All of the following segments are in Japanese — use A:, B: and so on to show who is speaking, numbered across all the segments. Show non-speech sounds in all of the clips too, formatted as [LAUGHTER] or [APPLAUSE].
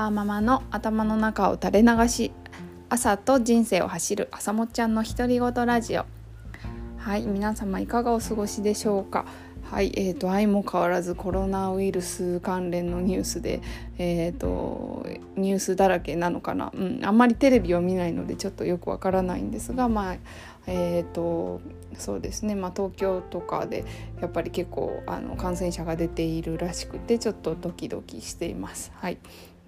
A: ワーママの頭の中を垂れ流し朝と人生を走る朝もっちゃんの独り言ラジオ。はい皆様いかがお過ごしでしょうか？はいえーと、相も変わらずコロナウイルス関連のニュースで、えーと、ニュースだらけなのかな、うん、あんまりテレビを見ないのでちょっとよくわからないんですがまあえーとそうですね、まあ、東京とかでやっぱり結構あの感染者が出ているらしくてちょっとドキドキしています。はい、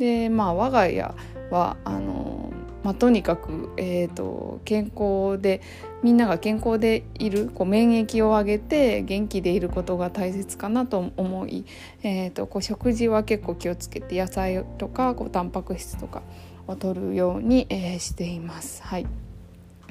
A: でまあ我が家はあの、まあ、とにかく、えーと、健康でみんなが健康でいるこう免疫を上げて元気でいることが大切かなと思い、えーと、こう食事は結構気をつけて野菜とかこうタンパク質とかを取るように、えー、しています。はい、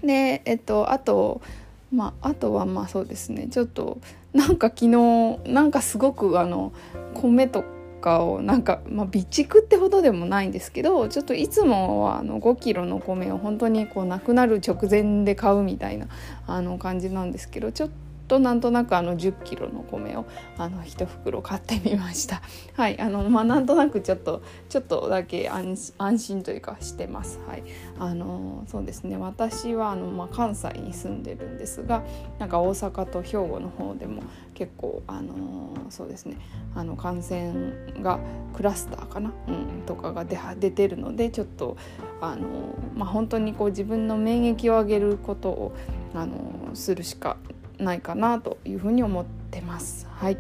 A: で、えっ、と、あとまあ、あとはまあそうですねちょっとなんか昨日なんかすごくあの米とかかをなんか、まあ、備蓄ってほどでもないんですけどちょっといつもはあの5キロの米を本当にこうなくなる直前で買うみたいなあの感じなんですけどちょっととなんとなくあの10キロの米をあの1袋買ってみました。[LAUGHS] はいあのまあ、なんとなくちょっとちょっとだけ安心というかしてます。はいあのそうですね私はあの、まあ、関西に住んでるんですがなんか大阪と兵庫の方でも結構あのそうですねあの感染がクラスターかな、うん、とかが出出てるのでちょっとあの、まあ、本当にこう自分の免疫を上げることをあのするしかないかなというふうに思ってます。はい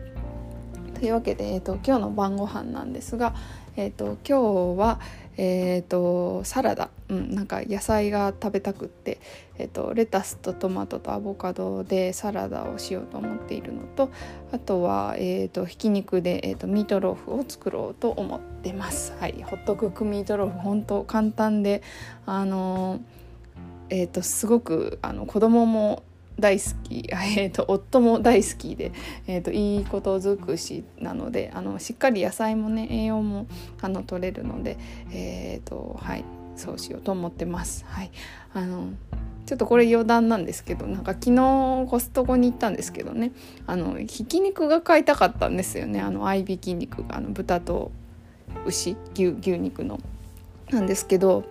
A: というわけで、えーと、今日の晩ご飯なんですが、えーと、今日は、えーと、サラダ、うん、なんか野菜が食べたくって、えー、とレタスとトマトとアボカドでサラダをしようと思っているのとあとは、えー、とひき肉で、えー、とミートローフを作ろうと思ってます。はい、ホットクックミートローフ本当簡単であのえー、とすごくあの子供も大好き、[LAUGHS] えーと、夫も大好きで、えーと、いいこと尽くしなのであのしっかり野菜もね栄養もあの取れるので、えーとはい、そうしようと思ってます。はい、あのちょっとこれ余談なんですけどなんか昨日コストコに行ったんですけどねあのひき肉が買いたかったんですよねあの合いびき肉があの豚と牛牛牛肉の。なんですけど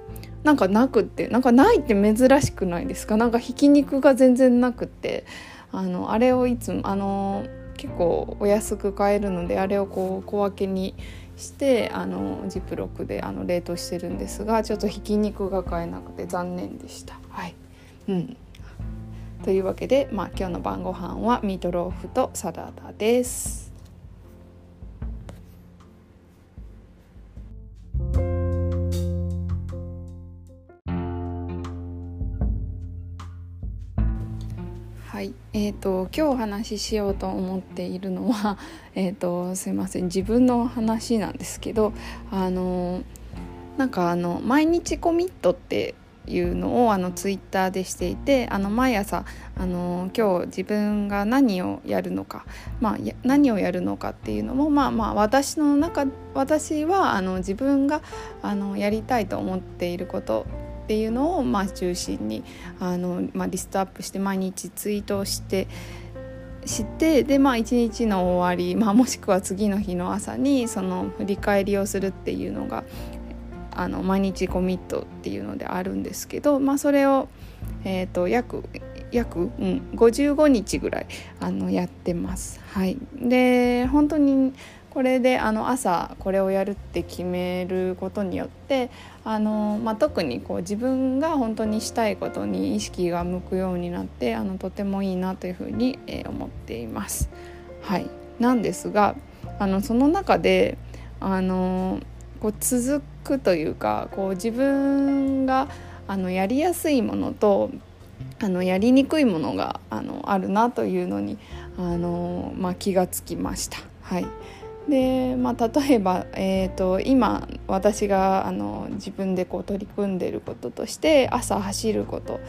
A: なんかなくってなんかないって珍しくないですか？なんかひき肉が全然なくってあのあれをいつもあの結構お安く買えるのであれをこう小分けにしてあのジップロックであの冷凍してるんですがちょっとひき肉が買えなくて残念でした。はいうん、というわけで、まあ、今日の晩ご飯はミートローフとサラダです。はい、えーと、今日お話ししようと思っているのは、[LAUGHS] えーと、すいません。自分の話なんですけどあのなんかあの毎日コミットっていうのをあのツイッターでしていてあの毎朝あの今日自分が何をやるのか、まあ、何をやるのかっていうのもまあまあ私の中私はあの自分があのやりたいと思っていることっていうのを、まあ、中心にあの、まあ、リストアップして毎日ツイートしてしてでまあ一日の終わり、まあ、もしくは次の日の朝にその振り返りをするっていうのがあの毎日コミットっていうのであるんですけど、まあ、それを、えーと、約約、うん、55日ぐらいあのやってます。はい、で本当にこれであの朝これをやるって決めることによってあの、まあ、特にこう自分が本当にしたいことに意識が向くようになってあのとてもいいなというふうに、え、思っています。はい、なんですがあのその中であのこう続くというかこう自分があのやりやすいものとあのやりにくいものがあのあるなというのにあの、まあ、気がつきました。はいでまあ、例えば、えーと、今私があの自分でこう取り組んでることとして朝走ること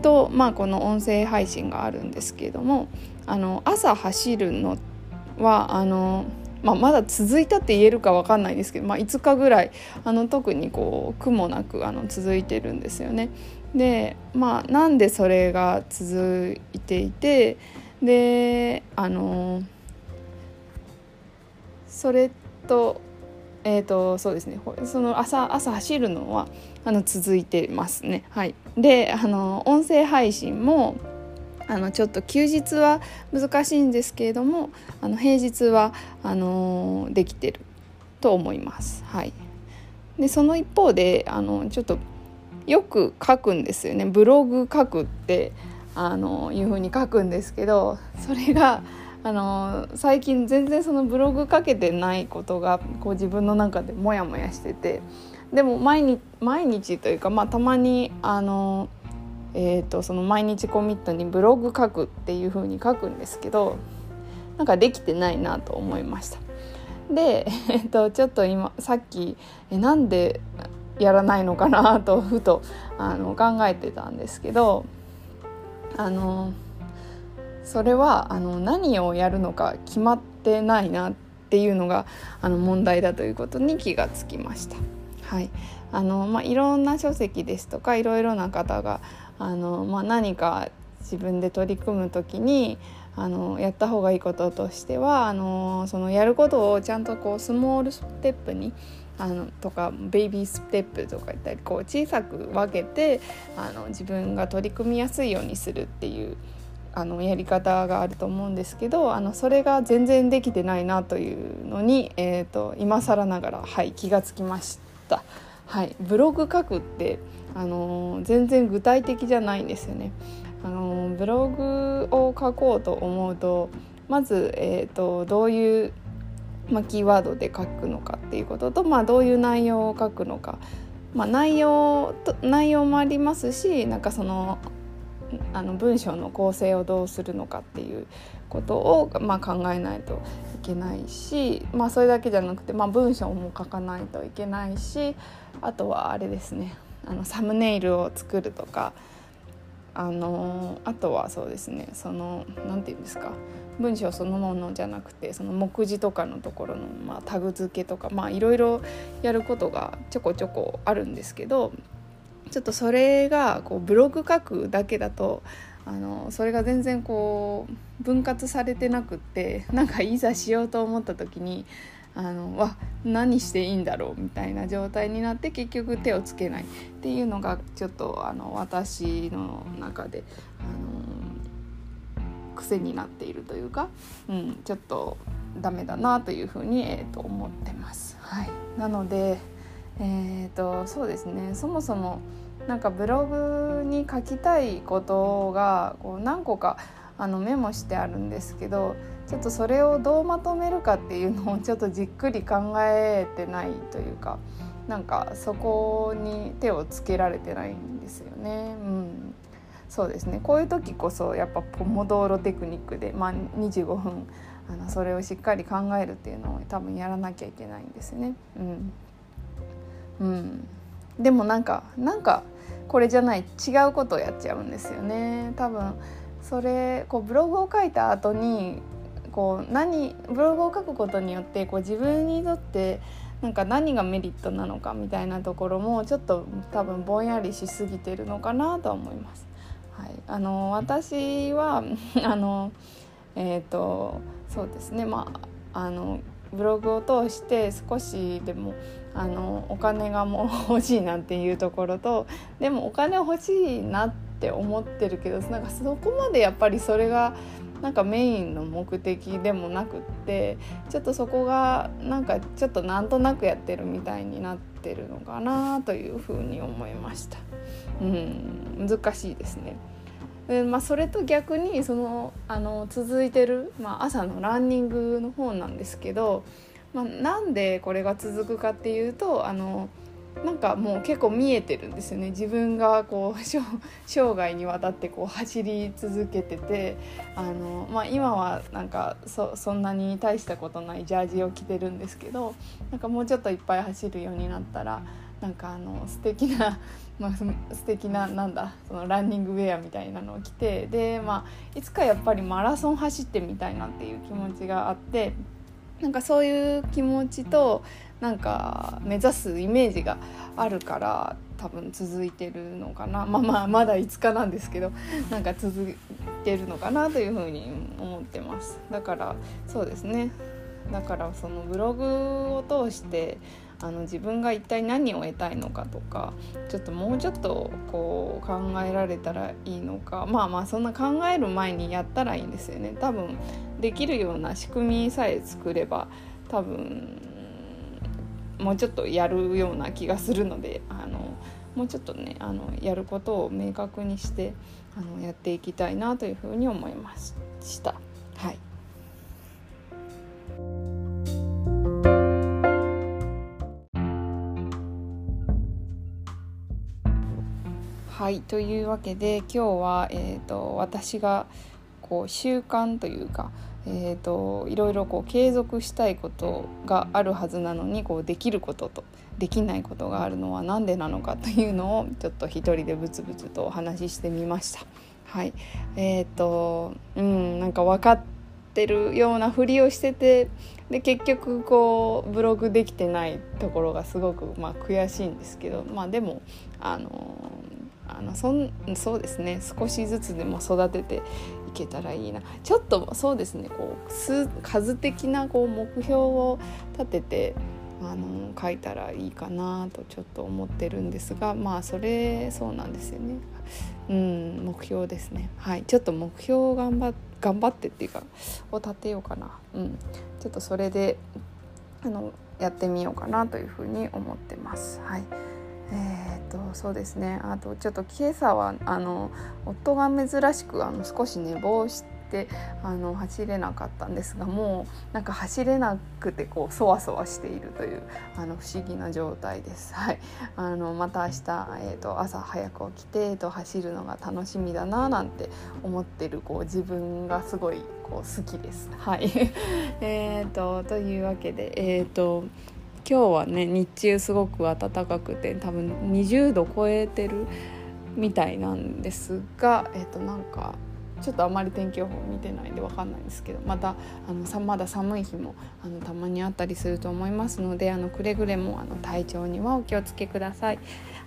A: と、まあ、この音声配信があるんですけどもあの朝走るのはあの、まあ、まだ続いたって言えるか分かんないですけど、まあ、5日ぐらいあの特にこう苦もなくあの続いてるんですよね。でまあなんでそれが続いていてであのそれとえーと、そうですねその朝朝走るのはあの続いてますね。はい、であの音声配信もあのちょっと休日は難しいんですけれどもあの平日はあのできてると思います。はい、でその一方であのちょっとよく書くんですよねブログ書くってあのいうふうに書くんですけどそれがあの最近全然そのブログ書けてないことがこう自分の中でモヤモヤしててでも毎日毎日というか、まあ、たまにあの、えーと、その毎日コミットにブログ書くっていうふうに書くんですけどなんかできてないなと思いました。で、えーと、ちょっと今さっきえなんでやらないのかなとふとあの考えてたんですけどあのそれはあの何をやるのか決まってないなっていうのがあの問題だということに気がつきました。はいあのまあ、いろんな書籍ですとかいろいろな方があの、まあ、何か自分で取り組む時にあのやった方がいいこととしてはあのそのやることをちゃんとこうスモールステップにあのとかベイビーステップとか言ったりこう小さく分けてあの自分が取り組みやすいようにするっていうあのやり方があると思うんですけどあのそれが全然できてないなというのに、えーと、今更ながら、はい、気がつきました。はい、ブログ書くってあの全然具体的じゃないんですよね。あのブログを書こうと思うとまず、えーと、どういう、ま、キーワードで書くのかっていうことと、まあ、どういう内容を書くのか、まあ、内容と内容もありますしなんかそのあの文章の構成をどうするのかっていうことを、まあ、考えないといけないし、まあ、それだけじゃなくて、まあ、文章も書かないといけないしあとはあれですねあのサムネイルを作るとかあのあとはそうですねその何て言うんですか文章そのものじゃなくてその目次とかのところの、まあ、タグ付けとかいろいろやることがちょこちょこあるんですけどちょっとそれがこうブログ書くだけだとあのそれが全然こう分割されてなくってなんかいざしようと思った時にあのわ何していいんだろうみたいな状態になって結局手をつけないっていうのがちょっとあの私の中であの癖になっているというか、うん、ちょっとダメだなというふうに、えー、と思ってます。はい、なので、えーとそうですねそもそもなんかブログに書きたいことがこう何個かあのメモしてあるんですけどちょっとそれをどうまとめるかっていうのをちょっとじっくり考えてないというかなんかそこに手をつけられてないんですよね。うん、そうですねこういう時こそやっぱポモドーロテクニックで、まあ、25分あのそれをしっかり考えるっていうのを多分やらなきゃいけないんですね。うんうん、でもなんかなんかこれじゃない違うことをやっちゃうんですよね。多分それこうブログを書いた後にこう何ブログを書くことによってこう自分にとってなんか何がメリットなのかみたいなところもちょっと多分ぼんやりしすぎてるのかなとは思います。はい、あの私は [LAUGHS] あのえっ、ー、とそうですね。まああのブログを通して少しでもあのお金がもう欲しいなっていうところとでもお金欲しいなって思ってるけどなんかそこまでやっぱりそれがなんかメインの目的でもなくってちょっとそこがなんかちょっとなんとなくやってるみたいになってるのかなというふうに思いました。うん難しいですね。でまあ、それと逆にそのあの続いてる、まあ、朝のランニングの方なんですけど、まあ、なんでこれが続くかっていうとあのなんかもう結構見えてるんですよね。自分がこう生涯にわたってこう走り続けててあの、まあ、今はなんかそそんなに大したことないジャージを着てるんですけどなんかもうちょっといっぱい走るようになったらなんかあの素敵なまあ、素敵な [LAUGHS] なんだそのランニングウェアみたいなのを着てで、まあ、いつかやっぱりマラソン走ってみたいなっていう気持ちがあってなんかそういう気持ちとなんか目指すイメージがあるから多分続いてるのかな。[LAUGHS] まあまあまだ5日なんですけど [LAUGHS] なんか続いてるのかなというふうに思ってます。だからそうですね。だからそのブログを通してあの自分が一体何を得たいのかとかちょっともうちょっとこう考えられたらいいのか。まあまあそんな考える前にやったらいいんですよね。多分できるような仕組みさえ作れば多分もうちょっとやるような気がするのであのもうちょっとねあのやることを明確にしてあのやっていきたいなというふうに思いました。はい。はいというわけで今日は、えーと、私がこう習慣というか、えーと、いろいろこう継続したいことがあるはずなのにこうできることとできないことがあるのは何でなのかというのをちょっと一人でブツブツとお話ししてみました。はいえーとうんなんか分かってるようなふりをしててで結局こうブログできてないところがすごくまあ悔しいんですけどまあでもあのあのそんそうですね。少しずつでも育てていけたらいいな。ちょっとそうですね。こう数数的なこう目標を立ててあの書いたらいいかなとちょっと思ってるんですがまあそれそうなんですよね。うん目標ですね。はい。ちょっと目標を頑張頑張ってっていうかを立てようかな。うん。ちょっとそれであのやってみようかなというふうに思ってます。はい。えーと、そうですねあとちょっと今朝はあの夫が珍しくあの少し寝坊してあの走れなかったんですがもうなんか走れなくてこうそわそわしているというあの不思議な状態です。はい、あのまた明日、えーと、朝早く起きて、えーと、走るのが楽しみだななんて思ってるこう自分がすごいこう好きです。はい [LAUGHS] えとというわけで、えーと今日はね日中すごく暖かくて多分20度超えてるみたいなんですが、えー、となんかちょっとあまり天気予報見てないんで分かんないんですけどまたあのさまだ寒い日もあのたまにあったりすると思いますのであのくれぐれもあの体調にはお気をつけください。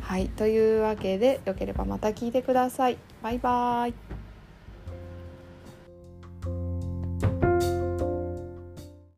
A: はいというわけでよければまた聞いてください。バイバーイ